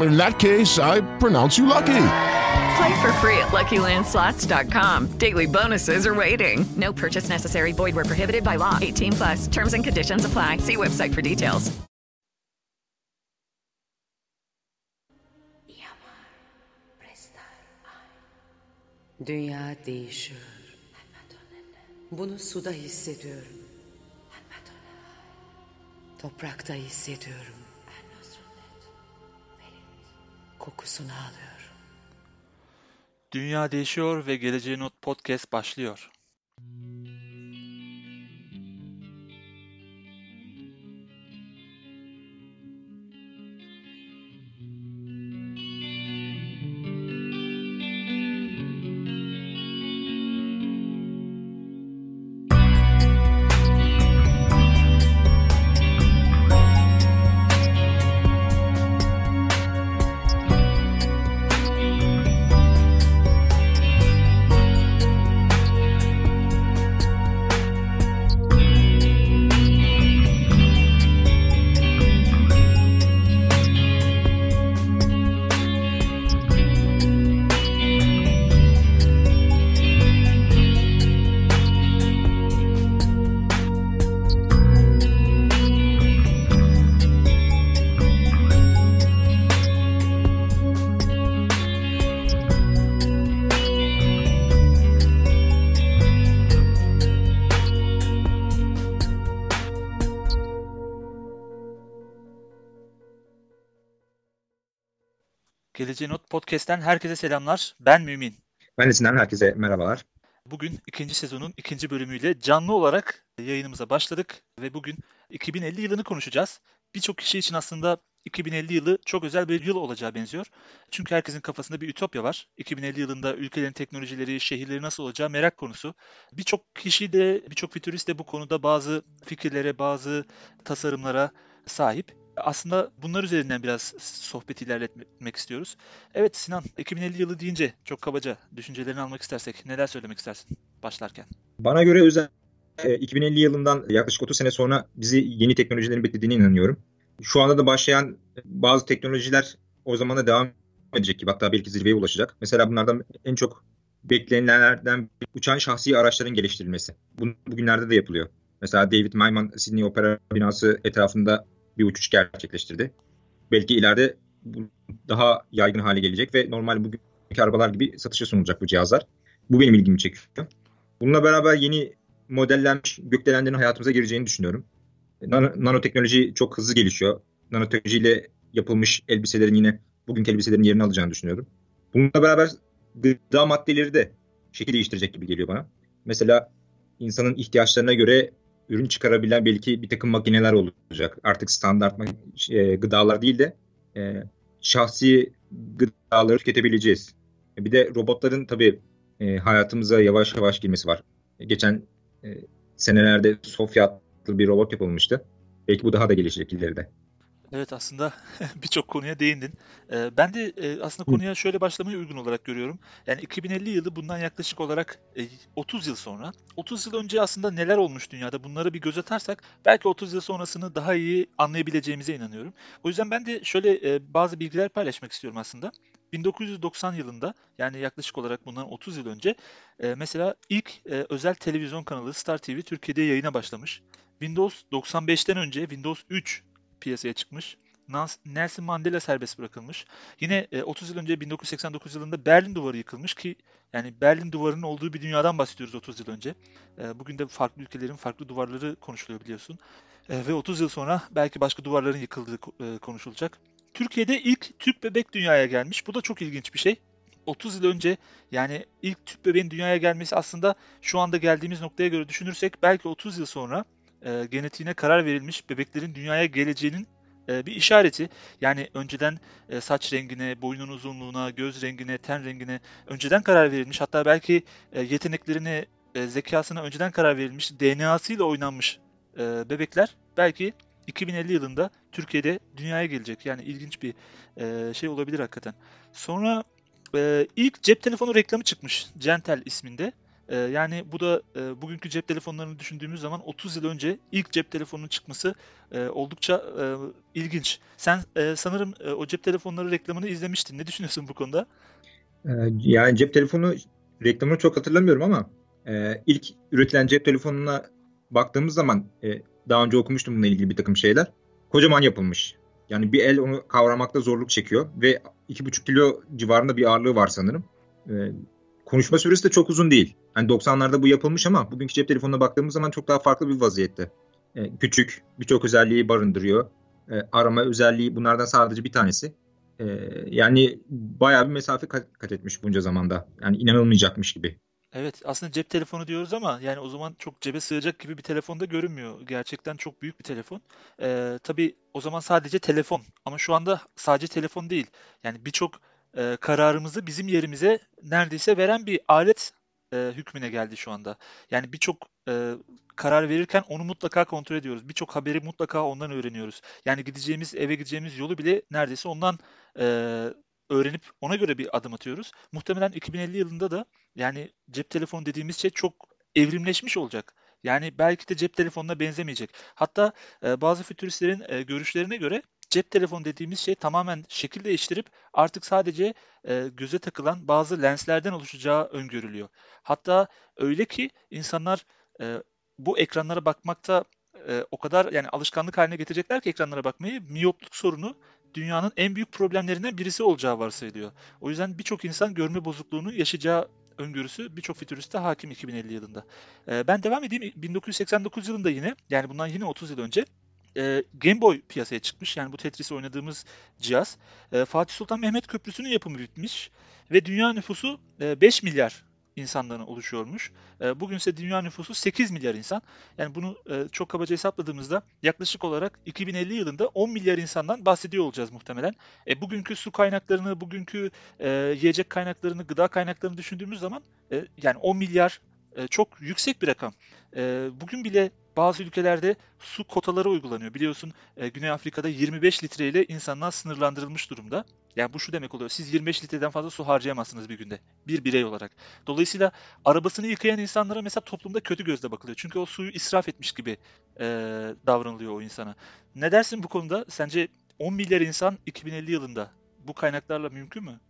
In that case, I pronounce you lucky. Play for free at LuckyLandSlots.com. Daily bonuses are waiting. No purchase necessary. Void were prohibited by law. 18 plus. Terms and conditions apply. See website for details. Dünya değişiyor. Bunu suda hissediyorum. Toprakta hissediyorum. Kokusunu alıyorum. Dünya değişiyor ve Geleceğe Not Podcast başlıyor. Geleceğe Not Podcast'ten herkese selamlar. Ben Mümin. Ben de Sinan, herkese merhabalar. Bugün ikinci sezonun ikinci bölümüyle canlı olarak yayınımıza başladık ve bugün 2050 yılını konuşacağız. Birçok kişi için aslında 2050 yılı çok özel bir yıl olacağı benziyor. Çünkü herkesin kafasında bir ütopya var. 2050 yılında ülkelerin teknolojileri, şehirleri nasıl olacağı merak konusu. Birçok kişi de, birçok fütürist de bu konuda bazı fikirlere, bazı tasarımlara sahip. Aslında bunlar üzerinden biraz sohbet ilerletmek istiyoruz. Evet Sinan, 2050 yılı deyince çok kabaca düşüncelerini almak istersek neler söylemek istersin başlarken? Bana göre özel 2050 yılından yaklaşık 30 sene sonra bizi yeni teknolojilerin beklediğine inanıyorum. Şu anda da başlayan bazı teknolojiler o zaman da devam edecek gibi hatta belki zirveye ulaşacak. Mesela bunlardan en çok beklenenlerden uçan şahsi araçların geliştirilmesi. Bu bugünlerde de yapılıyor. Mesela David Mayman Sydney Opera binası etrafında bir uçuş gerçekleştirdi. Belki ileride daha yaygın hale gelecek ve normal bugünkü arabalar gibi satışa sunulacak bu cihazlar. Bu benim ilgimi çekiyor. Bununla beraber yeni modellenmiş gökdelenlerin hayatımıza gireceğini düşünüyorum. Nano, nanoteknoloji çok hızlı gelişiyor. Nanoteknolojiyle yapılmış elbiselerin yine bugünkü elbiselerin yerini alacağını düşünüyorum. Bununla beraber gıda maddeleri de şekil değiştirecek gibi geliyor bana. Mesela insanın ihtiyaçlarına göre ürün çıkarabilen belki bir takım makineler olacak. Artık standart e, gıdalar değil de e, şahsi gıdaları tüketebileceğiz. Bir de robotların tabii e, hayatımıza yavaş yavaş girmesi var. Geçen e, senelerde Sofya adlı bir robot yapılmıştı. Belki bu daha da gelişecek ileride. Evet aslında birçok konuya değindin. Ee, ben de e, aslında konuya şöyle başlamayı uygun olarak görüyorum. Yani 2050 yılı bundan yaklaşık olarak 30 yıl sonra. 30 yıl önce aslında neler olmuş dünyada bunlara bir göz atarsak belki 30 yıl sonrasını daha iyi anlayabileceğimize inanıyorum. O yüzden ben de şöyle e, bazı bilgiler paylaşmak istiyorum aslında. 1990 yılında yani yaklaşık olarak bundan 30 yıl önce e, mesela ilk özel televizyon kanalı Star TV Türkiye'de yayına başlamış. Windows 95'ten önce Windows 3 piyasaya çıkmış. Nelson Mandela serbest bırakılmış. Yine 30 yıl önce 1989 yılında Berlin Duvarı yıkılmış ki yani Berlin Duvarı'nın olduğu bir dünyadan bahsediyoruz 30 yıl önce. Bugün de farklı ülkelerin farklı duvarları konuşuluyor biliyorsun. Ve 30 yıl sonra belki başka duvarların yıkıldığı konuşulacak. Türkiye'de ilk tüp bebek dünyaya gelmiş. Bu da çok ilginç bir şey. 30 yıl önce yani ilk tüp bebeğin dünyaya gelmesi aslında şu anda geldiğimiz noktaya göre düşünürsek belki 30 yıl sonra e, genetiğine karar verilmiş bebeklerin dünyaya geleceğinin e, bir işareti. Yani önceden e, saç rengine, boynun uzunluğuna, göz rengine, ten rengine önceden karar verilmiş. Hatta belki e, yeteneklerine, e, zekasına önceden karar verilmiş, DNA'sıyla oynanmış e, bebekler belki 2050 yılında Türkiye'de dünyaya gelecek. Yani ilginç bir e, şey olabilir hakikaten. Sonra e, ilk cep telefonu reklamı çıkmış Gentel isminde. E, yani bu da e, bugünkü cep telefonlarını düşündüğümüz zaman 30 yıl önce ilk cep telefonunun çıkması e, oldukça e, ilginç. Sen e, sanırım e, o cep telefonları reklamını izlemiştin. Ne düşünüyorsun bu konuda? E, yani cep telefonu reklamını çok hatırlamıyorum ama e, ilk üretilen cep telefonuna baktığımız zaman e, daha önce okumuştum bununla ilgili bir takım şeyler. Kocaman yapılmış. Yani bir el onu kavramakta zorluk çekiyor ve 2,5 kilo civarında bir ağırlığı var sanırım. Ee, konuşma süresi de çok uzun değil. Hani 90'larda bu yapılmış ama bugünkü cep telefonuna baktığımız zaman çok daha farklı bir vaziyette. Ee, küçük, birçok özelliği barındırıyor. Ee, arama özelliği bunlardan sadece bir tanesi. Ee, yani bayağı bir mesafe kat, etmiş bunca zamanda. Yani inanılmayacakmış gibi. Evet, aslında cep telefonu diyoruz ama yani o zaman çok cebe sığacak gibi bir telefonda görünmüyor. Gerçekten çok büyük bir telefon. Ee, tabii o zaman sadece telefon ama şu anda sadece telefon değil. Yani birçok e, kararımızı bizim yerimize neredeyse veren bir alet e, hükmüne geldi şu anda. Yani birçok e, karar verirken onu mutlaka kontrol ediyoruz. Birçok haberi mutlaka ondan öğreniyoruz. Yani gideceğimiz eve gideceğimiz yolu bile neredeyse ondan e, öğrenip ona göre bir adım atıyoruz. Muhtemelen 2050 yılında da yani cep telefonu dediğimiz şey çok evrimleşmiş olacak. Yani belki de cep telefonuna benzemeyecek. Hatta e, bazı fütüristlerin e, görüşlerine göre cep telefonu dediğimiz şey tamamen şekil değiştirip artık sadece e, göze takılan bazı lenslerden oluşacağı öngörülüyor. Hatta öyle ki insanlar e, bu ekranlara bakmakta e, o kadar yani alışkanlık haline getirecekler ki ekranlara bakmayı miyopluk sorunu dünyanın en büyük problemlerinden birisi olacağı varsayılıyor. O yüzden birçok insan görme bozukluğunu yaşayacağı öngörüsü birçok fütüriste hakim 2050 yılında. E, ben devam edeyim. 1989 yılında yine yani bundan yine 30 yıl önce e, Game Boy piyasaya çıkmış. Yani bu Tetris oynadığımız cihaz. E, Fatih Sultan Mehmet Köprüsü'nün yapımı bitmiş. Ve dünya nüfusu e, 5 milyar insandan oluşuyormuş. E, bugün ise dünya nüfusu 8 milyar insan. Yani bunu e, çok kabaca hesapladığımızda yaklaşık olarak 2050 yılında 10 milyar insandan bahsediyor olacağız muhtemelen. E, bugünkü su kaynaklarını, bugünkü e, yiyecek kaynaklarını, gıda kaynaklarını düşündüğümüz zaman e, yani 10 milyar e, çok yüksek bir rakam. E, bugün bile bazı ülkelerde su kotaları uygulanıyor. Biliyorsun e, Güney Afrika'da 25 litreyle insanlar sınırlandırılmış durumda. Yani bu şu demek oluyor. Siz 25 litreden fazla su harcayamazsınız bir günde. Bir birey olarak. Dolayısıyla arabasını yıkayan insanlara mesela toplumda kötü gözle bakılıyor. Çünkü o suyu israf etmiş gibi e, davranılıyor o insana. Ne dersin bu konuda? Sence 10 milyar insan 2050 yılında bu kaynaklarla mümkün mü?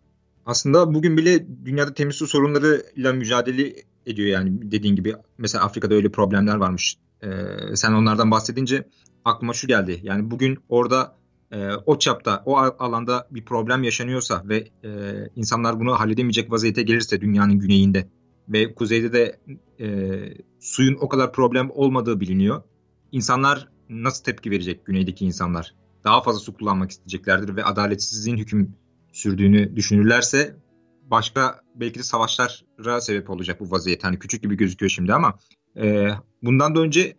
Aslında bugün bile dünyada temiz su sorunlarıyla mücadele ediyor yani dediğin gibi. Mesela Afrika'da öyle problemler varmış. Ee, sen onlardan bahsedince aklıma şu geldi. Yani bugün orada e, o çapta, o alanda bir problem yaşanıyorsa ve e, insanlar bunu halledemeyecek vaziyete gelirse dünyanın güneyinde ve kuzeyde de e, suyun o kadar problem olmadığı biliniyor. İnsanlar nasıl tepki verecek güneydeki insanlar? Daha fazla su kullanmak isteyeceklerdir ve adaletsizliğin hüküm sürdüğünü düşünürlerse başka belki de savaşlara sebep olacak bu vaziyet. Hani küçük gibi gözüküyor şimdi ama e, bundan da önce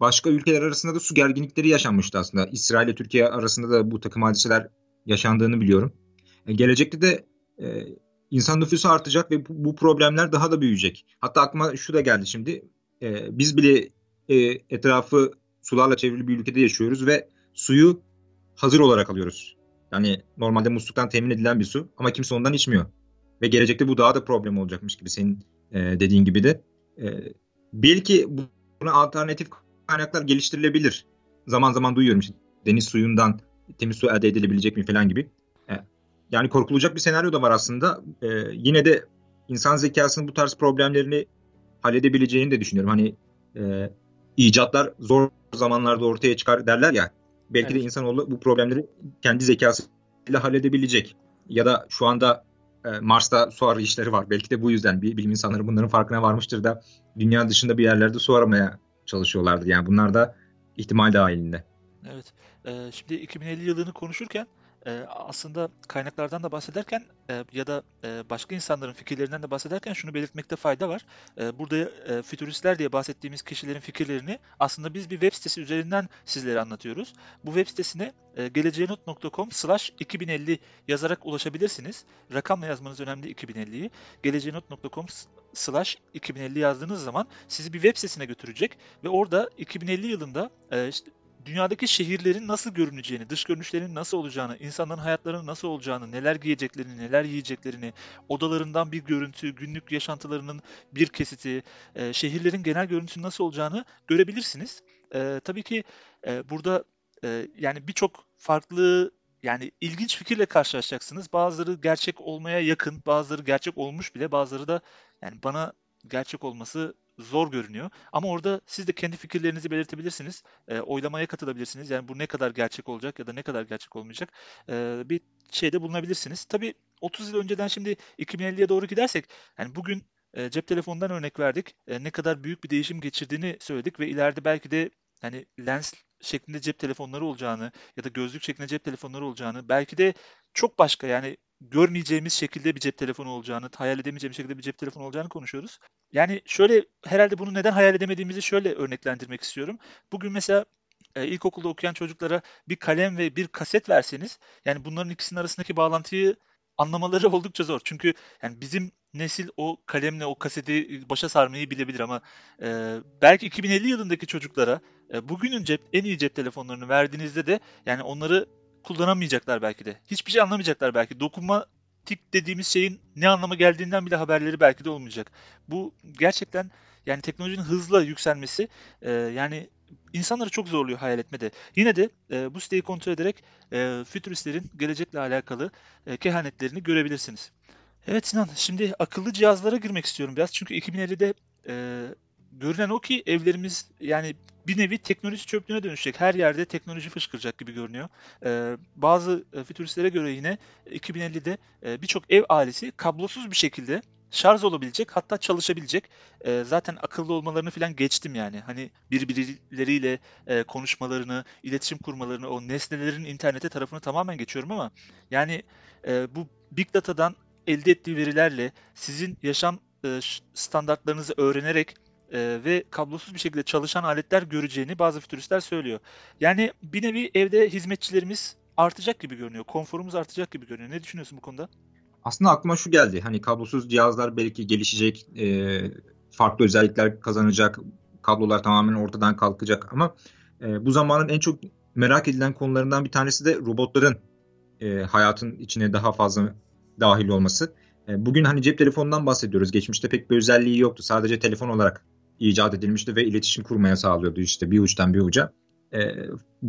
başka ülkeler arasında da su gerginlikleri yaşanmıştı aslında. İsrail ile Türkiye arasında da bu takım hadiseler yaşandığını biliyorum. E, gelecekte de e, insan nüfusu artacak ve bu, bu problemler daha da büyüyecek. Hatta aklıma şu da geldi şimdi. E, biz bile e, etrafı sularla çevrili bir ülkede yaşıyoruz ve suyu hazır olarak alıyoruz. Yani normalde musluktan temin edilen bir su ama kimse ondan içmiyor. Ve gelecekte bu daha da problem olacakmış gibi senin e, dediğin gibi de. E, belki buna alternatif kaynaklar geliştirilebilir. Zaman zaman duyuyorum işte deniz suyundan temiz su elde edilebilecek mi falan gibi. E, yani korkulacak bir senaryo da var aslında. E, yine de insan zekasının bu tarz problemlerini halledebileceğini de düşünüyorum. Hani e, icatlar zor zamanlarda ortaya çıkar derler ya. Belki Evet. de insanoğlu bu problemleri kendi zekasıyla halledebilecek. Ya da şu anda e, Mars'ta su arayışları var. Belki de bu yüzden bir bilim insanları bunların farkına varmıştır da dünya dışında bir yerlerde su aramaya çalışıyorlardır. Yani bunlar da ihtimal dahilinde. Evet. Ee, şimdi 2050 yılını konuşurken e, aslında kaynaklardan da bahsederken e, ya da e, başka insanların fikirlerinden de bahsederken şunu belirtmekte fayda var. E, burada e, fütüristler diye bahsettiğimiz kişilerin fikirlerini aslında biz bir web sitesi üzerinden sizlere anlatıyoruz. Bu web sitesine e, geleceğenot.com slash 2050 yazarak ulaşabilirsiniz. Rakamla yazmanız önemli 2050'yi. geleceğenot.com slash 2050 yazdığınız zaman sizi bir web sitesine götürecek ve orada 2050 yılında işte dünyadaki şehirlerin nasıl görüneceğini, dış görünüşlerinin nasıl olacağını, insanların hayatlarının nasıl olacağını, neler giyeceklerini, neler yiyeceklerini, odalarından bir görüntü, günlük yaşantılarının bir kesiti, e, şehirlerin genel görüntüsünün nasıl olacağını görebilirsiniz. E, tabii ki e, burada e, yani birçok farklı yani ilginç fikirle karşılaşacaksınız. Bazıları gerçek olmaya yakın, bazıları gerçek olmuş bile, bazıları da yani bana gerçek olması zor görünüyor. Ama orada siz de kendi fikirlerinizi belirtebilirsiniz. E, oylamaya katılabilirsiniz. Yani bu ne kadar gerçek olacak ya da ne kadar gerçek olmayacak e, bir şeyde bulunabilirsiniz. Tabii 30 yıl önceden şimdi 2050'ye doğru gidersek yani bugün e, cep telefonundan örnek verdik. E, ne kadar büyük bir değişim geçirdiğini söyledik ve ileride belki de hani lens şeklinde cep telefonları olacağını ya da gözlük şeklinde cep telefonları olacağını belki de çok başka yani görmeyeceğimiz şekilde bir cep telefonu olacağını, hayal edemeyeceğimiz şekilde bir cep telefonu olacağını konuşuyoruz. Yani şöyle herhalde bunu neden hayal edemediğimizi şöyle örneklendirmek istiyorum. Bugün mesela e, ilkokulda okuyan çocuklara bir kalem ve bir kaset verseniz yani bunların ikisinin arasındaki bağlantıyı anlamaları oldukça zor. Çünkü yani bizim nesil o kalemle o kaseti başa sarmayı bilebilir ama e, belki 2050 yılındaki çocuklara e, bugünün cep en iyi cep telefonlarını verdiğinizde de yani onları kullanamayacaklar belki de. Hiçbir şey anlamayacaklar belki. Dokunmatik dediğimiz şeyin ne anlama geldiğinden bile haberleri belki de olmayacak. Bu gerçekten yani teknolojinin hızla yükselmesi e, yani insanları çok zorluyor hayal etmede. Yine de e, bu siteyi kontrol ederek e, fütüristlerin gelecekle alakalı e, kehanetlerini görebilirsiniz. Evet Sinan, şimdi akıllı cihazlara girmek istiyorum biraz. Çünkü 2050'de e, görünen o ki evlerimiz yani bir nevi teknoloji çöplüğüne dönüşecek. Her yerde teknoloji fışkıracak gibi görünüyor. Ee, bazı e, fütüristlere göre yine 2050'de e, birçok ev ailesi kablosuz bir şekilde şarj olabilecek hatta çalışabilecek. E, zaten akıllı olmalarını falan geçtim yani. Hani birbirleriyle e, konuşmalarını, iletişim kurmalarını, o nesnelerin internete tarafını tamamen geçiyorum ama yani e, bu Big Data'dan elde ettiği verilerle sizin yaşam e, standartlarınızı öğrenerek e, ve kablosuz bir şekilde çalışan aletler göreceğini bazı fütüristler söylüyor. Yani bir nevi evde hizmetçilerimiz artacak gibi görünüyor. Konforumuz artacak gibi görünüyor. Ne düşünüyorsun bu konuda? Aslında aklıma şu geldi. Hani kablosuz cihazlar belki gelişecek, e, farklı özellikler kazanacak, kablolar tamamen ortadan kalkacak ama e, bu zamanın en çok merak edilen konularından bir tanesi de robotların e, hayatın içine daha fazla dahil olması. E, bugün hani cep telefonundan bahsediyoruz. Geçmişte pek bir özelliği yoktu. Sadece telefon olarak icat edilmişti ve iletişim kurmaya sağlıyordu işte bir uçtan bir uca. E,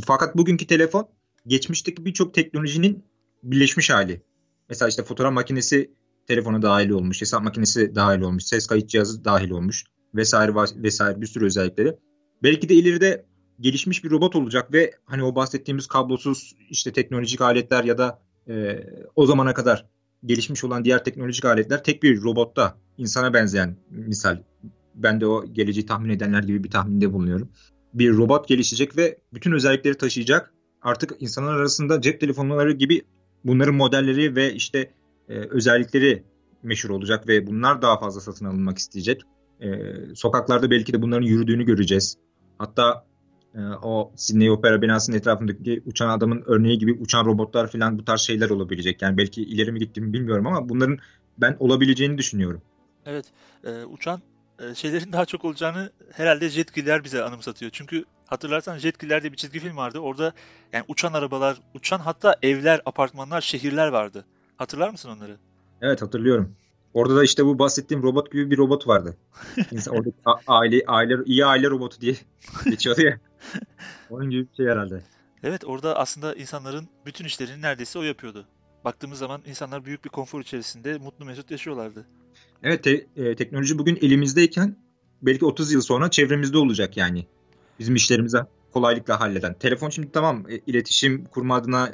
fakat bugünkü telefon geçmişteki birçok teknolojinin birleşmiş hali. Mesela işte fotoğraf makinesi telefona dahil olmuş, hesap makinesi dahil olmuş, ses kayıt cihazı dahil olmuş vesaire vesaire bir sürü özellikleri. Belki de ileride gelişmiş bir robot olacak ve hani o bahsettiğimiz kablosuz işte teknolojik aletler ya da e, o zamana kadar gelişmiş olan diğer teknolojik aletler tek bir robotta insana benzeyen misal ben de o geleceği tahmin edenler gibi bir tahminde bulunuyorum. Bir robot gelişecek ve bütün özellikleri taşıyacak. Artık insanlar arasında cep telefonları gibi bunların modelleri ve işte e, özellikleri meşhur olacak ve bunlar daha fazla satın alınmak isteyecek. E, sokaklarda belki de bunların yürüdüğünü göreceğiz. Hatta e, o Sydney Opera binasının etrafındaki uçan adamın örneği gibi uçan robotlar falan bu tarz şeyler olabilecek. Yani belki ileri mi gittiğimi bilmiyorum ama bunların ben olabileceğini düşünüyorum. Evet, e, uçan şeylerin daha çok olacağını herhalde Jetgiller bize anımsatıyor. Çünkü hatırlarsan Jetgiller diye bir çizgi film vardı. Orada yani uçan arabalar, uçan hatta evler, apartmanlar, şehirler vardı. Hatırlar mısın onları? Evet hatırlıyorum. Orada da işte bu bahsettiğim robot gibi bir robot vardı. İnsan orada aile aile iyi aile robotu diye geçiyordu ya. Onun gibi bir şey herhalde. Evet orada aslında insanların bütün işlerini neredeyse o yapıyordu. Baktığımız zaman insanlar büyük bir konfor içerisinde mutlu mesut yaşıyorlardı. Evet te- e, teknoloji bugün elimizdeyken belki 30 yıl sonra çevremizde olacak yani. Bizim işlerimize kolaylıkla halleden. Telefon şimdi tamam e, iletişim kurma adına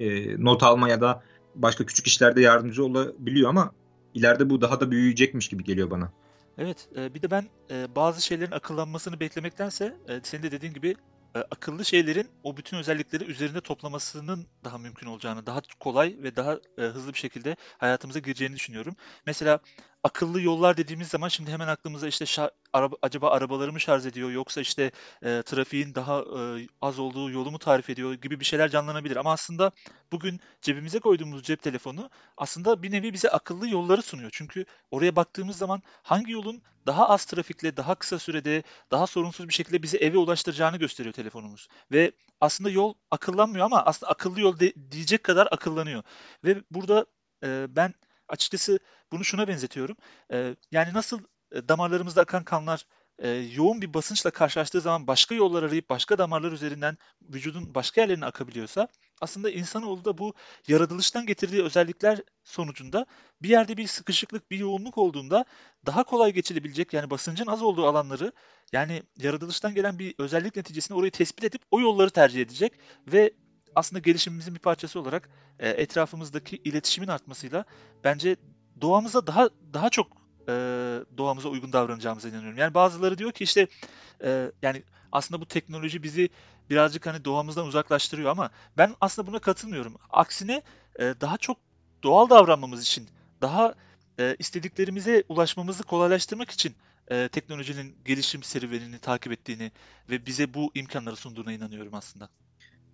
e, not alma ya da başka küçük işlerde yardımcı olabiliyor ama ileride bu daha da büyüyecekmiş gibi geliyor bana. Evet, e, bir de ben e, bazı şeylerin akıllanmasını beklemektense e, senin de dediğin gibi e, akıllı şeylerin o bütün özellikleri üzerinde toplamasının daha mümkün olacağını, daha kolay ve daha e, hızlı bir şekilde hayatımıza gireceğini düşünüyorum. Mesela akıllı yollar dediğimiz zaman şimdi hemen aklımıza işte şa- araba, acaba arabaları mı şarj ediyor yoksa işte e, trafiğin daha e, az olduğu yolu mu tarif ediyor gibi bir şeyler canlanabilir. Ama aslında bugün cebimize koyduğumuz cep telefonu aslında bir nevi bize akıllı yolları sunuyor. Çünkü oraya baktığımız zaman hangi yolun daha az trafikle, daha kısa sürede, daha sorunsuz bir şekilde bizi eve ulaştıracağını gösteriyor telefonumuz. Ve aslında yol akıllanmıyor ama aslında akıllı yol de, diyecek kadar akıllanıyor. Ve burada e, ben açıkçası bunu şuna benzetiyorum. E, yani nasıl e, damarlarımızda akan kanlar e, yoğun bir basınçla karşılaştığı zaman başka yollar arayıp başka damarlar üzerinden vücudun başka yerlerine akabiliyorsa aslında insanoğlu da bu yaratılıştan getirdiği özellikler sonucunda bir yerde bir sıkışıklık, bir yoğunluk olduğunda daha kolay geçilebilecek yani basıncın az olduğu alanları yani yaratılıştan gelen bir özellik neticesinde orayı tespit edip o yolları tercih edecek ve aslında gelişimimizin bir parçası olarak e, etrafımızdaki iletişimin artmasıyla bence doğamıza daha daha çok e, doğamıza uygun davranacağımıza inanıyorum. Yani bazıları diyor ki işte e, yani aslında bu teknoloji bizi birazcık hani doğamızdan uzaklaştırıyor ama ben aslında buna katılmıyorum. Aksine e, daha çok doğal davranmamız için, daha e, istediklerimize ulaşmamızı kolaylaştırmak için e, teknolojinin gelişim serüvenini takip ettiğini ve bize bu imkanları sunduğuna inanıyorum aslında.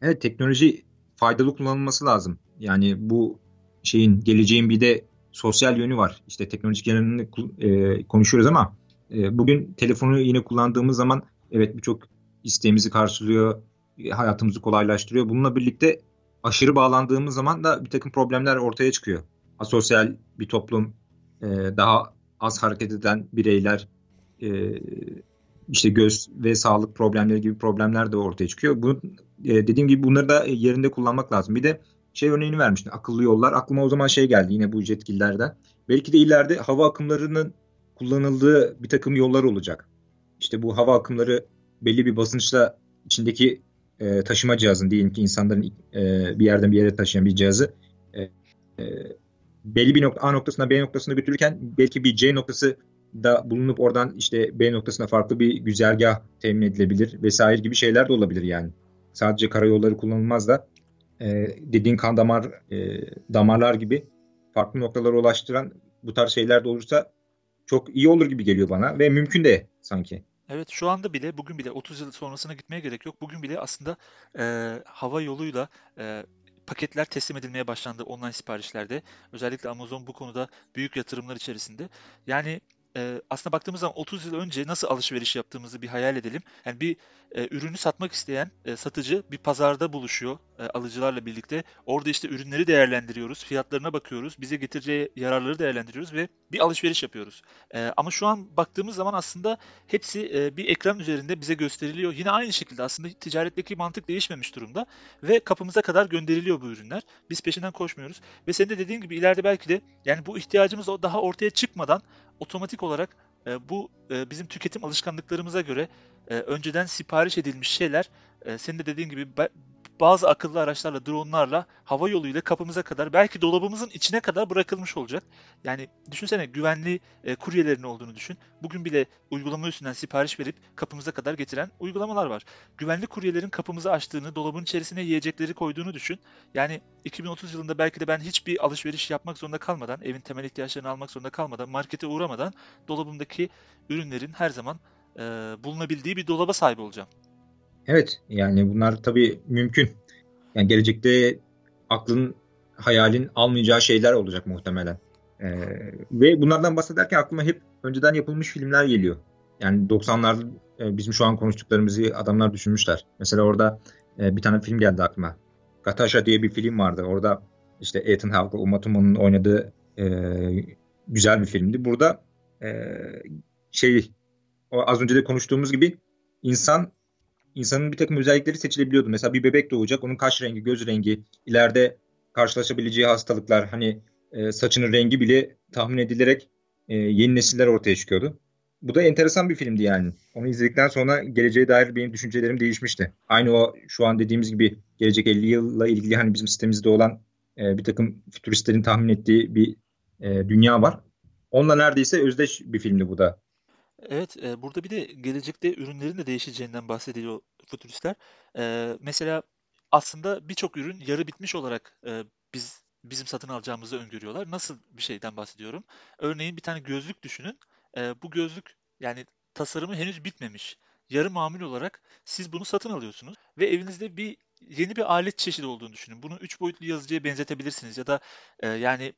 Evet teknoloji faydalı kullanılması lazım. Yani bu şeyin geleceğin bir de sosyal yönü var. İşte teknolojik yanını e, konuşuyoruz ama e, bugün telefonu yine kullandığımız zaman evet birçok isteğimizi karşılıyor, hayatımızı kolaylaştırıyor. Bununla birlikte aşırı bağlandığımız zaman da bir takım problemler ortaya çıkıyor. Asosyal bir toplum, e, daha az hareket eden bireyler, e, işte göz ve sağlık problemleri gibi problemler de ortaya çıkıyor. Bu e, dediğim gibi bunları da yerinde kullanmak lazım. Bir de şey örneğini vermiştin. Akıllı yollar. Aklıma o zaman şey geldi yine bu yetkililerden. Belki de ileride hava akımlarının kullanıldığı bir takım yollar olacak. İşte bu hava akımları belli bir basınçla içindeki e, taşıma cihazın diyelim ki insanların e, bir yerden bir yere taşıyan bir cihazı e, e, belli bir nokta A noktasına B noktasına götürürken belki bir C noktası da bulunup oradan işte B noktasına farklı bir güzergah temin edilebilir vesaire gibi şeyler de olabilir yani. Sadece karayolları kullanılmaz da e, dediğin kan damar e, damarlar gibi farklı noktalara ulaştıran bu tarz şeyler de olursa çok iyi olur gibi geliyor bana ve mümkün de sanki. Evet şu anda bile bugün bile 30 yıl sonrasına gitmeye gerek yok. Bugün bile aslında e, hava yoluyla e, paketler teslim edilmeye başlandı online siparişlerde. Özellikle Amazon bu konuda büyük yatırımlar içerisinde. Yani e, aslında baktığımız zaman 30 yıl önce nasıl alışveriş yaptığımızı bir hayal edelim. Yani bir e, ürünü satmak isteyen e, satıcı bir pazarda buluşuyor alıcılarla birlikte. Orada işte ürünleri değerlendiriyoruz, fiyatlarına bakıyoruz, bize getireceği yararları değerlendiriyoruz ve bir alışveriş yapıyoruz. E, ama şu an baktığımız zaman aslında hepsi e, bir ekran üzerinde bize gösteriliyor. Yine aynı şekilde aslında ticaretteki mantık değişmemiş durumda ve kapımıza kadar gönderiliyor bu ürünler. Biz peşinden koşmuyoruz ve senin de dediğin gibi ileride belki de yani bu ihtiyacımız daha ortaya çıkmadan otomatik olarak e, bu e, bizim tüketim alışkanlıklarımıza göre e, önceden sipariş edilmiş şeyler e, senin de dediğin gibi bazı akıllı araçlarla, dronlarla hava yoluyla kapımıza kadar belki dolabımızın içine kadar bırakılmış olacak. Yani düşünsene güvenli e, kuryelerin olduğunu düşün. Bugün bile uygulama üstünden sipariş verip kapımıza kadar getiren uygulamalar var. Güvenli kuryelerin kapımızı açtığını, dolabın içerisine yiyecekleri koyduğunu düşün. Yani 2030 yılında belki de ben hiçbir alışveriş yapmak zorunda kalmadan, evin temel ihtiyaçlarını almak zorunda kalmadan, markete uğramadan dolabımdaki ürünlerin her zaman e, bulunabildiği bir dolaba sahip olacağım. Evet yani bunlar tabii mümkün. Yani gelecekte aklın hayalin almayacağı şeyler olacak muhtemelen. Ee, ve bunlardan bahsederken aklıma hep önceden yapılmış filmler geliyor. Yani 90'lar e, bizim şu an konuştuklarımızı adamlar düşünmüşler. Mesela orada e, bir tane film geldi aklıma. Gatasha diye bir film vardı. Orada işte Ethan Hawke, Uma Thurman'ın oynadığı e, güzel bir filmdi. Burada e, şey az önce de konuştuğumuz gibi insan insanın bir takım özellikleri seçilebiliyordu. Mesela bir bebek doğacak, onun kaş rengi, göz rengi, ileride karşılaşabileceği hastalıklar, hani e, saçının rengi bile tahmin edilerek e, yeni nesiller ortaya çıkıyordu. bu da enteresan bir filmdi yani. Onu izledikten sonra geleceğe dair benim düşüncelerim değişmişti. Aynı o şu an dediğimiz gibi gelecek 50 yılla ilgili hani bizim sitemizde olan e, bir takım fütüristlerin tahmin ettiği bir e, dünya var. Onunla neredeyse özdeş bir filmdi bu da. Evet, e, burada bir de gelecekte ürünlerin de değişeceğinden bahsediyor futuristler. E, mesela aslında birçok ürün yarı bitmiş olarak e, biz bizim satın alacağımızı öngörüyorlar. Nasıl bir şeyden bahsediyorum? Örneğin bir tane gözlük düşünün. E, bu gözlük yani tasarımı henüz bitmemiş. Yarı mamul olarak siz bunu satın alıyorsunuz ve evinizde bir yeni bir alet çeşidi olduğunu düşünün. Bunu üç boyutlu yazıcıya benzetebilirsiniz ya da e, yani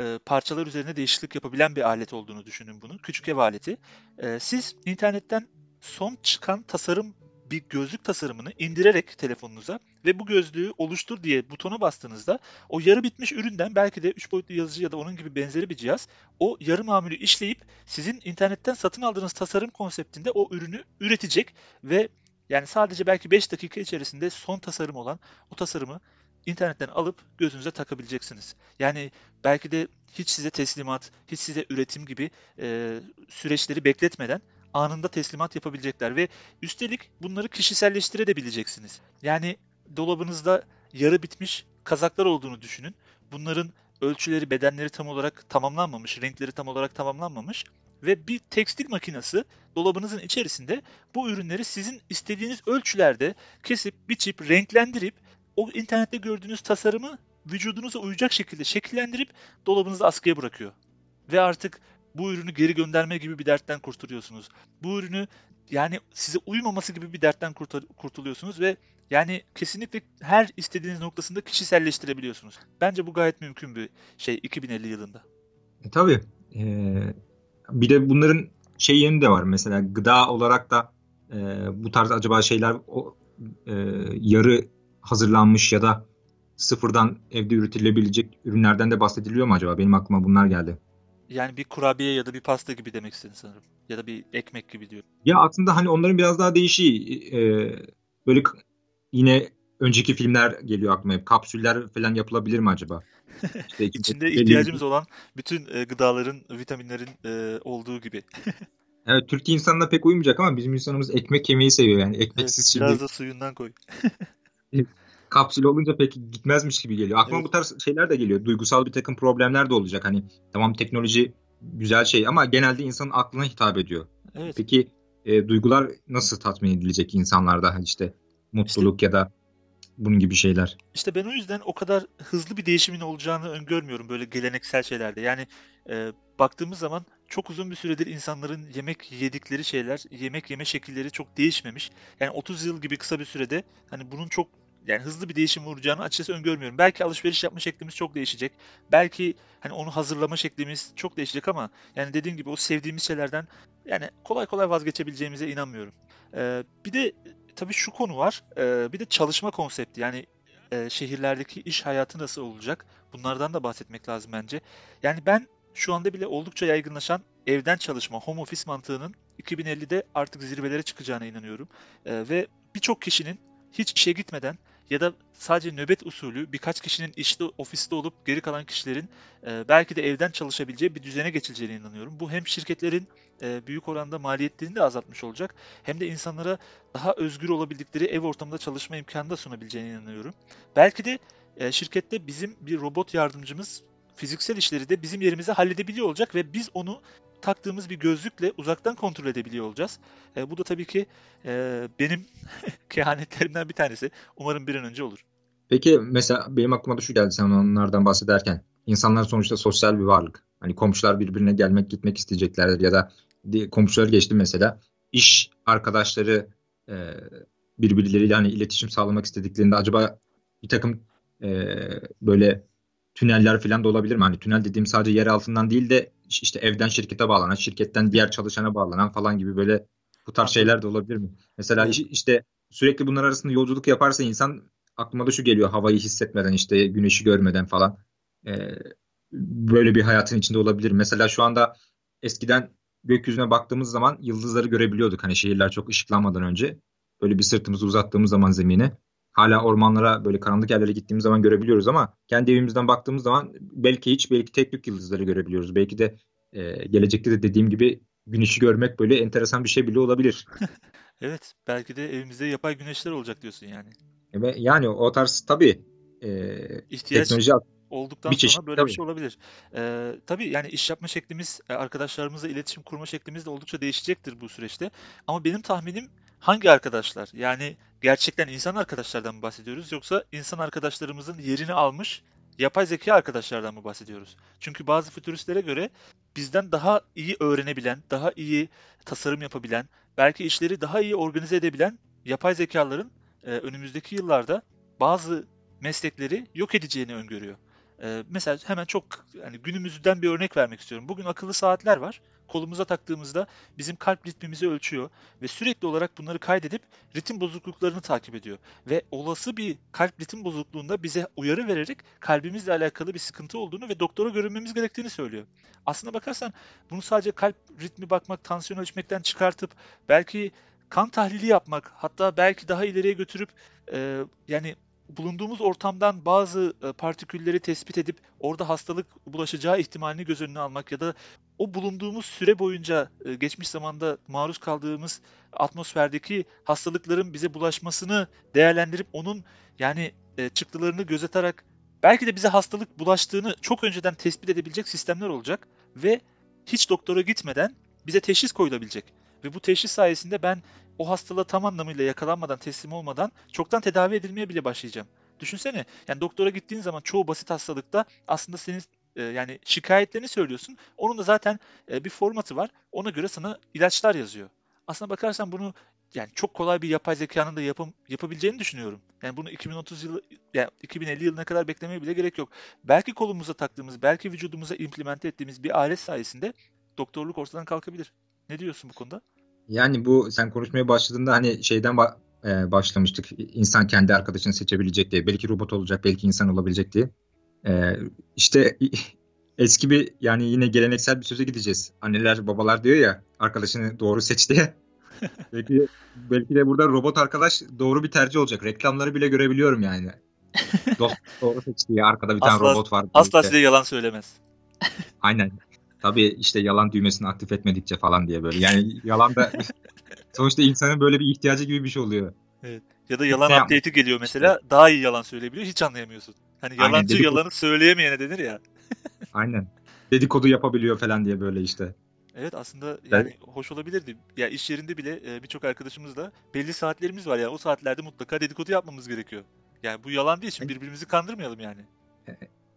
e, parçalar üzerine değişiklik yapabilen bir alet olduğunu düşünün bunu. Küçük ev aleti. E, siz internetten son çıkan tasarım bir gözlük tasarımını indirerek telefonunuza ve bu gözlüğü oluştur diye butona bastığınızda o yarı bitmiş üründen belki de 3 boyutlu yazıcı ya da onun gibi benzeri bir cihaz o yarı mamülü işleyip sizin internetten satın aldığınız tasarım konseptinde o ürünü üretecek ve yani sadece belki 5 dakika içerisinde son tasarım olan o tasarımı internetten alıp gözünüze takabileceksiniz. Yani belki de hiç size teslimat, hiç size üretim gibi e, süreçleri bekletmeden anında teslimat yapabilecekler ve üstelik bunları kişiselleştirebileceksiniz. Yani dolabınızda yarı bitmiş kazaklar olduğunu düşünün. Bunların ölçüleri, bedenleri tam olarak tamamlanmamış, renkleri tam olarak tamamlanmamış ve bir tekstil makinesi dolabınızın içerisinde bu ürünleri sizin istediğiniz ölçülerde kesip, biçip, renklendirip o internette gördüğünüz tasarımı vücudunuza uyacak şekilde şekillendirip dolabınızda askıya bırakıyor. Ve artık bu ürünü geri gönderme gibi bir dertten kurtuluyorsunuz. Bu ürünü yani size uymaması gibi bir dertten kurtuluyorsunuz ve yani kesinlikle her istediğiniz noktasında kişiselleştirebiliyorsunuz. Bence bu gayet mümkün bir şey 2050 yılında. E, tabii. Ee, bir de bunların şey yönü de var. Mesela gıda olarak da e, bu tarz acaba şeyler o, e, yarı hazırlanmış ya da sıfırdan evde üretilebilecek ürünlerden de bahsediliyor mu acaba? Benim aklıma bunlar geldi. Yani bir kurabiye ya da bir pasta gibi demek istedin sanırım. Ya da bir ekmek gibi diyor. Ya aslında hani onların biraz daha değişiği. E, böyle yine önceki filmler geliyor aklıma hep. Kapsüller falan yapılabilir mi acaba? İşte İçinde ihtiyacımız olan bütün e, gıdaların, vitaminlerin e, olduğu gibi. evet Türk insanına pek uymayacak ama bizim insanımız ekmek yemeyi seviyor yani. Ekmeksiz evet, şimdi. Biraz da suyundan koy. kapsül olunca pek gitmezmiş gibi geliyor. Aklıma evet. bu tarz şeyler de geliyor. Duygusal bir takım problemler de olacak. Hani tamam teknoloji güzel şey ama genelde insanın aklına hitap ediyor. Evet. Peki e, duygular nasıl tatmin edilecek insanlarda işte mutluluk işte, ya da bunun gibi şeyler. İşte ben o yüzden o kadar hızlı bir değişimin olacağını öngörmüyorum böyle geleneksel şeylerde. Yani e, baktığımız zaman çok uzun bir süredir insanların yemek yedikleri şeyler, yemek yeme şekilleri çok değişmemiş. Yani 30 yıl gibi kısa bir sürede hani bunun çok yani hızlı bir değişim vuracağını açıkçası öngörmüyorum. Belki alışveriş yapma şeklimiz çok değişecek. Belki hani onu hazırlama şeklimiz çok değişecek ama yani dediğim gibi o sevdiğimiz şeylerden yani kolay kolay vazgeçebileceğimize inanmıyorum. Ee, bir de tabii şu konu var. Ee, bir de çalışma konsepti. Yani e, şehirlerdeki iş hayatı nasıl olacak? Bunlardan da bahsetmek lazım bence. Yani ben şu anda bile oldukça yaygınlaşan evden çalışma, home office mantığının 2050'de artık zirvelere çıkacağına inanıyorum. Ee, ve birçok kişinin hiç işe gitmeden ya da sadece nöbet usulü birkaç kişinin işte ofiste olup geri kalan kişilerin e, belki de evden çalışabileceği bir düzene geçileceğine inanıyorum. Bu hem şirketlerin e, büyük oranda maliyetlerini de azaltmış olacak hem de insanlara daha özgür olabildikleri ev ortamında çalışma imkanı da sunabileceğine inanıyorum. Belki de e, şirkette bizim bir robot yardımcımız fiziksel işleri de bizim yerimize halledebiliyor olacak ve biz onu taktığımız bir gözlükle uzaktan kontrol edebiliyor olacağız. E, bu da tabii ki e, benim kehanetlerimden bir tanesi. Umarım bir an önce olur. Peki mesela benim aklıma da şu geldi sen onlardan bahsederken. İnsanlar sonuçta sosyal bir varlık. Hani komşular birbirine gelmek gitmek isteyeceklerdir ya da komşuları geçti mesela. İş arkadaşları e, birbirleriyle hani iletişim sağlamak istediklerinde acaba bir takım e, böyle tüneller falan da olabilir mi? Hani tünel dediğim sadece yer altından değil de işte evden şirkete bağlanan, şirketten diğer çalışana bağlanan falan gibi böyle bu tarz şeyler de olabilir mi? Mesela işte sürekli bunlar arasında yolculuk yaparsa insan aklıma da şu geliyor havayı hissetmeden işte güneşi görmeden falan ee, böyle bir hayatın içinde olabilir. Mesela şu anda eskiden gökyüzüne baktığımız zaman yıldızları görebiliyorduk hani şehirler çok ışıklanmadan önce. Böyle bir sırtımızı uzattığımız zaman zemine hala ormanlara böyle karanlık yerlere gittiğimiz zaman görebiliyoruz ama kendi evimizden baktığımız zaman belki hiç belki tek tük yıldızları görebiliyoruz. Belki de e, gelecekte de dediğim gibi güneşi görmek böyle enteresan bir şey bile olabilir. Evet, belki de evimizde yapay güneşler olacak diyorsun yani. Ve yani o tarz tabii e, İhtiyaç teknoloji olduktan bir çeşit sonra böyle tabii. bir şey olabilir. Ee, tabii yani iş yapma şeklimiz, e, arkadaşlarımızla iletişim kurma şeklimiz de oldukça değişecektir bu süreçte. Ama benim tahminim hangi arkadaşlar? Yani gerçekten insan arkadaşlardan mı bahsediyoruz yoksa insan arkadaşlarımızın yerini almış yapay zeka arkadaşlardan mı bahsediyoruz? Çünkü bazı fütüristlere göre bizden daha iyi öğrenebilen, daha iyi tasarım yapabilen, belki işleri daha iyi organize edebilen yapay zekaların e, önümüzdeki yıllarda bazı meslekleri yok edeceğini öngörüyor. Ee, mesela hemen çok yani günümüzden bir örnek vermek istiyorum. Bugün akıllı saatler var. Kolumuza taktığımızda bizim kalp ritmimizi ölçüyor ve sürekli olarak bunları kaydedip ritim bozukluklarını takip ediyor. Ve olası bir kalp ritim bozukluğunda bize uyarı vererek kalbimizle alakalı bir sıkıntı olduğunu ve doktora görünmemiz gerektiğini söylüyor. Aslına bakarsan bunu sadece kalp ritmi bakmak, tansiyon ölçmekten çıkartıp belki kan tahlili yapmak, hatta belki daha ileriye götürüp e, yani bulunduğumuz ortamdan bazı e, partikülleri tespit edip orada hastalık bulaşacağı ihtimalini göz önüne almak ya da o bulunduğumuz süre boyunca e, geçmiş zamanda maruz kaldığımız atmosferdeki hastalıkların bize bulaşmasını değerlendirip onun yani e, çıktılarını gözetarak belki de bize hastalık bulaştığını çok önceden tespit edebilecek sistemler olacak ve hiç doktora gitmeden bize teşhis koyulabilecek. Ve bu teşhis sayesinde ben o hastalığa tam anlamıyla yakalanmadan, teslim olmadan çoktan tedavi edilmeye bile başlayacağım. Düşünsene yani doktora gittiğin zaman çoğu basit hastalıkta aslında senin e, yani şikayetlerini söylüyorsun. Onun da zaten e, bir formatı var. Ona göre sana ilaçlar yazıyor. Aslına bakarsan bunu yani çok kolay bir yapay zekanın da yapım, yapabileceğini düşünüyorum. Yani bunu 2030 yılı yani 2050 yılına kadar beklemeye bile gerek yok. Belki kolumuza taktığımız, belki vücudumuza implemente ettiğimiz bir alet sayesinde doktorluk ortadan kalkabilir. Ne diyorsun bu konuda? Yani bu sen konuşmaya başladığında hani şeyden ba- e, başlamıştık. İnsan kendi arkadaşını seçebilecek diye. Belki robot olacak, belki insan olabilecek diye. E, işte eski bir yani yine geleneksel bir söze gideceğiz. Anneler, babalar diyor ya arkadaşını doğru seç diye. belki belki de burada robot arkadaş doğru bir tercih olacak. Reklamları bile görebiliyorum yani. Dost doğru seç diye arkada bir tane Asla- robot var. Asla size yalan söylemez. Aynen. Tabii işte yalan düğmesini aktif etmedikçe falan diye böyle. Yani yalan da sonuçta insanın böyle bir ihtiyacı gibi bir şey oluyor. Ya da yalan yapmak update'i geliyor mesela daha iyi yalan söyleyebiliyor hiç anlayamıyorsun. Hani Aynen, yalancı dedikodu- yalanı söyleyemeyene denir ya. Aynen. Dedikodu yapabiliyor falan diye böyle işte. Evet aslında yani hoş olabilirdi. Ya iş yerinde bile e, birçok arkadaşımızla belli saatlerimiz var ya. O saatlerde mutlaka dedikodu yapmamız gerekiyor. Yani bu yalan değil şimdi birbirimizi kandırmayalım yani.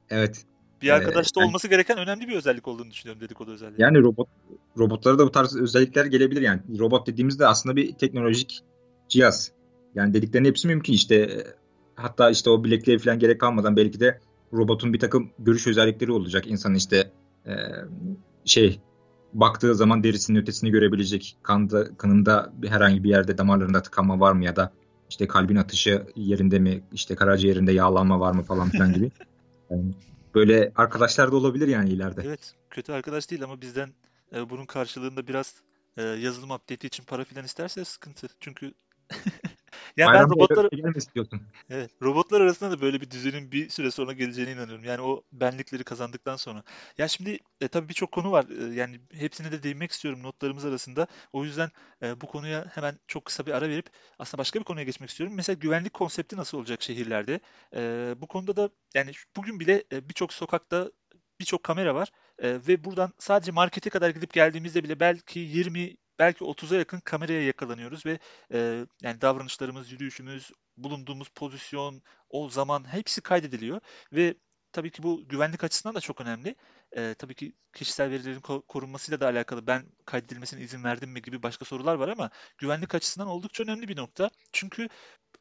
Evet. Bir Ee, arkadaşta yani- olması gereken önemli bir özellik olduğunu düşünüyorum dedikodu özelliği. Yani robot robotlara da bu tarz özellikler gelebilir yani. Robot dediğimizde aslında bir teknolojik cihaz. Yani dediklerinin hepsi mümkün işte. Hatta işte o bilekliğe falan gerek kalmadan belki de robotun bir takım görüş özellikleri olacak. İnsanın işte e, şey baktığı zaman derisinin ötesini görebilecek. Kanda, kanında herhangi bir yerde damarlarında tıkanma var mı ya da işte kalbin atışı yerinde mi, işte karaciğerinde yağlanma var mı falan filan gibi. Yani böyle arkadaşlar da olabilir yani ileride. Evet, kötü arkadaş değil ama bizden e, bunun karşılığında biraz e, yazılım update'i için para filan isterse sıkıntı. Çünkü ya ben Bayramda robotları öyle mi istiyorsun? Evet, robotlar arasında da böyle bir düzenin bir süre sonra geleceğine inanıyorum. Yani o benlikleri kazandıktan sonra. Ya şimdi e, tabii birçok konu var. E, yani hepsine de değinmek istiyorum notlarımız arasında. O yüzden e, bu konuya hemen çok kısa bir ara verip aslında başka bir konuya geçmek istiyorum. Mesela güvenlik konsepti nasıl olacak şehirlerde? E, bu konuda da yani bugün bile e, birçok sokakta birçok kamera var. E, ve buradan sadece markete kadar gidip geldiğimizde bile belki 20 belki 30'a yakın kameraya yakalanıyoruz ve e, yani davranışlarımız, yürüyüşümüz, bulunduğumuz pozisyon, o zaman hepsi kaydediliyor ve tabii ki bu güvenlik açısından da çok önemli. Ee, tabii ki kişisel verilerin ko- korunmasıyla da alakalı ben kaydedilmesine izin verdim mi gibi başka sorular var ama güvenlik açısından oldukça önemli bir nokta. Çünkü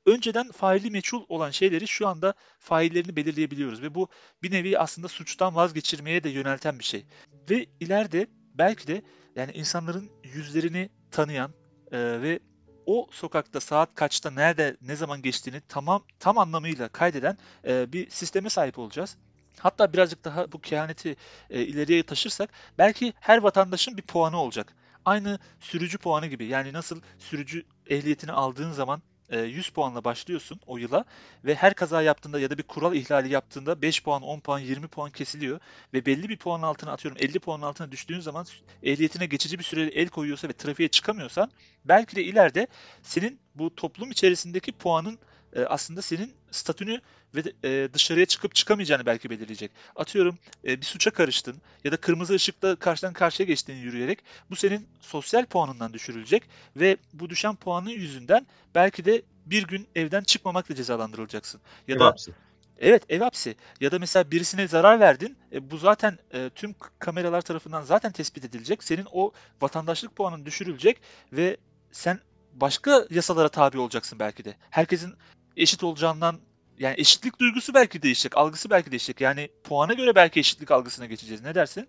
önceden faili meçhul olan şeyleri şu anda faillerini belirleyebiliyoruz ve bu bir nevi aslında suçtan vazgeçirmeye de yönelten bir şey. Ve ileride belki de yani insanların yüzlerini tanıyan e, ve o sokakta saat kaçta, nerede, ne zaman geçtiğini tamam tam anlamıyla kaydeden e, bir sisteme sahip olacağız. Hatta birazcık daha bu kehaneti e, ileriye taşırsak belki her vatandaşın bir puanı olacak. Aynı sürücü puanı gibi. Yani nasıl sürücü ehliyetini aldığın zaman 100 puanla başlıyorsun o yıla ve her kaza yaptığında ya da bir kural ihlali yaptığında 5 puan, 10 puan, 20 puan kesiliyor ve belli bir puanın altına atıyorum 50 puanın altına düştüğün zaman ehliyetine geçici bir süre el koyuyorsa ve trafiğe çıkamıyorsan belki de ileride senin bu toplum içerisindeki puanın e, aslında senin statünü ve e, dışarıya çıkıp çıkamayacağını belki belirleyecek. Atıyorum e, bir suça karıştın ya da kırmızı ışıkta karşıdan karşıya geçtiğini yürüyerek bu senin sosyal puanından düşürülecek ve bu düşen puanın yüzünden belki de bir gün evden çıkmamakla cezalandırılacaksın. Ya Ev da hapsi. Evet ev hapsi ya da mesela birisine zarar verdin e, bu zaten e, tüm kameralar tarafından zaten tespit edilecek senin o vatandaşlık puanın düşürülecek ve sen başka yasalara tabi olacaksın belki de herkesin eşit olacağından yani eşitlik duygusu belki değişecek algısı belki değişecek yani puana göre belki eşitlik algısına geçeceğiz ne dersin?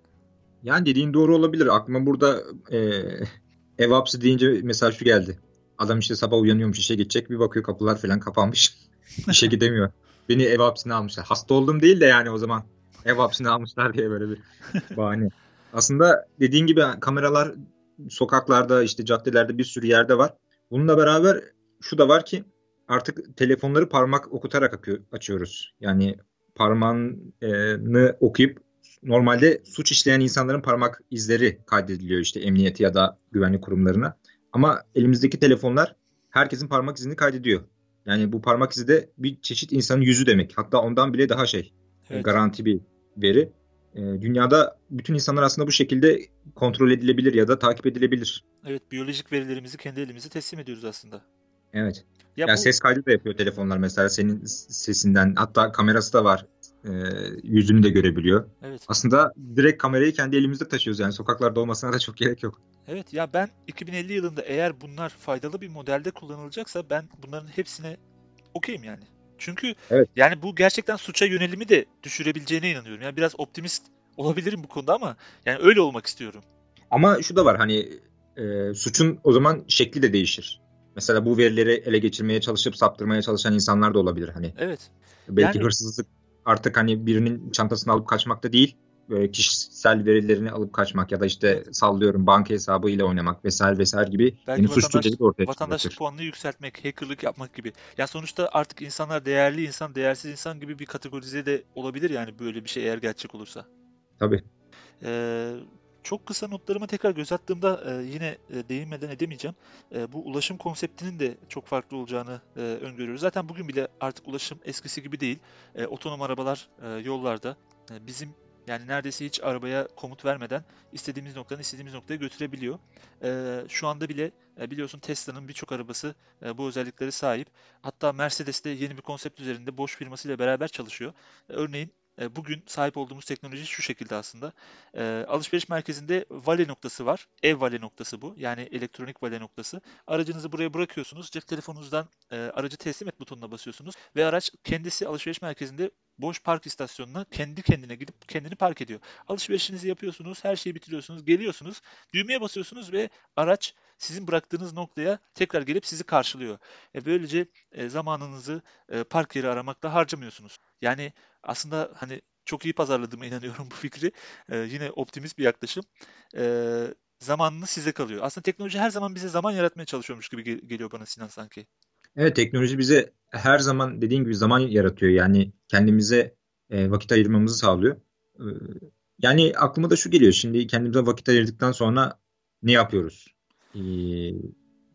Yani dediğin doğru olabilir. Aklıma burada e, ev hapsi deyince mesela şu geldi. Adam işte sabah uyanıyormuş işe gidecek bir bakıyor kapılar falan kapanmış. İşe gidemiyor. Beni ev hapsine almışlar. Hasta oldum değil de yani o zaman ev hapsine almışlar diye böyle bir bahane. Aslında dediğin gibi kameralar sokaklarda işte caddelerde bir sürü yerde var. Bununla beraber şu da var ki artık telefonları parmak okutarak akıyor, açıyoruz. Yani parmağını okuyup normalde suç işleyen insanların parmak izleri kaydediliyor işte emniyeti ya da güvenlik kurumlarına. Ama elimizdeki telefonlar herkesin parmak izini kaydediyor. Yani bu parmak izi de bir çeşit insanın yüzü demek. Hatta ondan bile daha şey Evet. garanti bir veri. Ee, dünyada bütün insanlar aslında bu şekilde kontrol edilebilir ya da takip edilebilir. Evet biyolojik verilerimizi kendi elimize teslim ediyoruz aslında. Evet. Ya Ya bu- ses kaydı da yapıyor telefonlar mesela senin sesinden. Hatta kamerası da var. Ee, yüzünü de görebiliyor. Evet. Aslında direkt kamerayı kendi elimizde taşıyoruz yani sokaklarda olmasına da çok gerek yok. Evet ya ben 2050 yılında eğer bunlar faydalı bir modelde kullanılacaksa ben bunların hepsine okeyim yani. Çünkü Evet. yani bu gerçekten suça yönelimi de düşürebileceğine inanıyorum. Yani biraz optimist olabilirim bu konuda ama yani öyle olmak istiyorum. Ama şu da var hani e, suçun o zaman şekli de değişir. Mesela bu verileri ele geçirmeye çalışıp saptırmaya çalışan insanlar da olabilir hani. Evet. Belki Yani- hırsızlık artık hani birinin çantasını alıp kaçmak da değil. Böyle kişisel verilerini alıp kaçmak ya da işte sallıyorum banka hesabıyla oynamak vesaire vesaire gibi Belki yeni suç türleri ortaya vatandaşlık çıkabilir. puanını yükseltmek, hackerlık yapmak gibi. Ya sonuçta artık insanlar değerli insan, değersiz insan gibi bir kategorize de olabilir yani böyle bir şey eğer gerçek olursa. Tabii. Ee, çok kısa notlarıma tekrar göz attığımda e, yine e, değinmeden edemeyeceğim. E, bu ulaşım konseptinin de çok farklı olacağını e, öngörüyoruz. Zaten bugün bile artık ulaşım eskisi gibi değil. E, otonom arabalar e, yollarda e, bizim yani neredeyse hiç arabaya komut vermeden istediğimiz noktadan istediğimiz noktaya götürebiliyor. E, şu anda bile e, biliyorsun Tesla'nın birçok arabası e, bu özelliklere sahip. Hatta Mercedes de yeni bir konsept üzerinde Bosch firmasıyla beraber çalışıyor. E, örneğin e, bugün sahip olduğumuz teknoloji şu şekilde aslında. E, alışveriş merkezinde vale noktası var. Ev vale noktası bu. Yani elektronik vale noktası. Aracınızı buraya bırakıyorsunuz. Cep telefonunuzdan e, aracı teslim et butonuna basıyorsunuz. Ve araç kendisi alışveriş merkezinde boş park istasyonuna kendi kendine gidip kendini park ediyor. Alışverişinizi yapıyorsunuz. Her şeyi bitiriyorsunuz. Geliyorsunuz. Düğmeye basıyorsunuz ve araç sizin bıraktığınız noktaya tekrar gelip sizi karşılıyor. E, böylece e, zamanınızı e, park yeri aramakta harcamıyorsunuz. Yani aslında hani çok iyi pazarladığıma inanıyorum bu fikri. Ee, yine optimist bir yaklaşım. Ee, zamanınız size kalıyor. Aslında teknoloji her zaman bize zaman yaratmaya çalışıyormuş gibi gel- geliyor bana Sinan sanki. Evet teknoloji bize her zaman dediğin gibi zaman yaratıyor. Yani kendimize e, vakit ayırmamızı sağlıyor. E, yani aklıma da şu geliyor. Şimdi kendimize vakit ayırdıktan sonra ne yapıyoruz? E,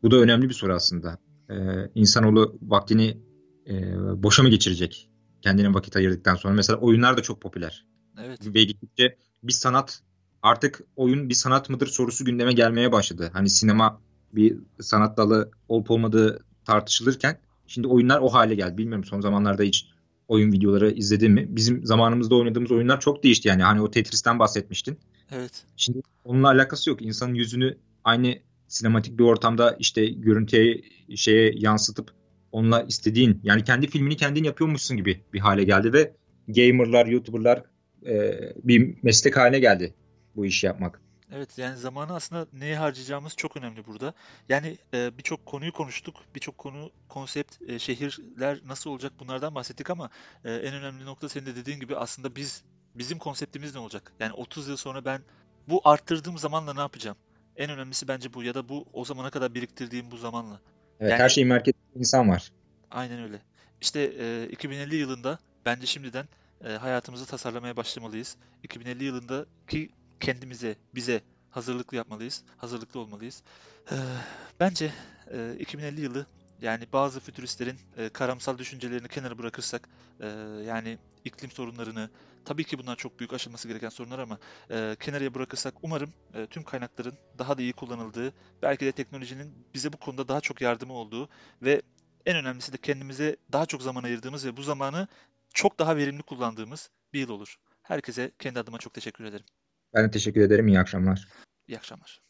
bu da önemli bir soru aslında. E, insanoğlu vaktini e, boşa mı geçirecek? Kendine vakit ayırdıktan sonra. Mesela oyunlar da çok popüler. Evet. Ve gittikçe bir sanat artık oyun bir sanat mıdır sorusu gündeme gelmeye başladı. Hani sinema bir sanat dalı olup olmadığı tartışılırken şimdi oyunlar o hale geldi. Bilmiyorum son zamanlarda hiç oyun videoları izledin mi? Bizim zamanımızda oynadığımız oyunlar çok değişti yani. Hani o Tetris'ten bahsetmiştin. Evet. Şimdi onunla alakası yok. İnsanın yüzünü aynı sinematik bir ortamda işte görüntüye şeye yansıtıp onunla istediğin yani kendi filmini kendin yapıyormuşsun gibi bir hale geldi ve gamerlar, youtuberlar e, bir meslek haline geldi bu işi yapmak. Evet yani zamanı aslında neye harcayacağımız çok önemli burada. Yani e, birçok konuyu konuştuk. Birçok konu, konsept, e, şehirler nasıl olacak bunlardan bahsettik ama e, en önemli nokta senin de dediğin gibi aslında biz bizim konseptimiz ne olacak? Yani 30 yıl sonra ben bu arttırdığım zamanla ne yapacağım? En önemlisi bence bu ya da bu o zamana kadar biriktirdiğim bu zamanla. Evet, Yani- her şeyin merkezinde insan var. Aynen öyle. İşte e, 2050 yılında bence şimdiden e, hayatımızı tasarlamaya başlamalıyız. 2050 yılında ki kendimize, bize hazırlıklı yapmalıyız, hazırlıklı olmalıyız. E, bence e, 2050 yılı yani bazı fütüristlerin e, karamsal düşüncelerini kenara bırakırsak e, yani iklim sorunlarını tabii ki bunlar çok büyük aşılması gereken sorunlar ama e, kenara bırakırsak umarım e, tüm kaynakların daha da iyi kullanıldığı, belki de teknolojinin bize bu konuda daha çok yardımı olduğu ve en önemlisi de kendimize daha çok zaman ayırdığımız ve bu zamanı çok daha verimli kullandığımız bir yıl olur. Herkese kendi adıma çok teşekkür ederim. Ben de teşekkür ederim. İyi akşamlar. İyi akşamlar.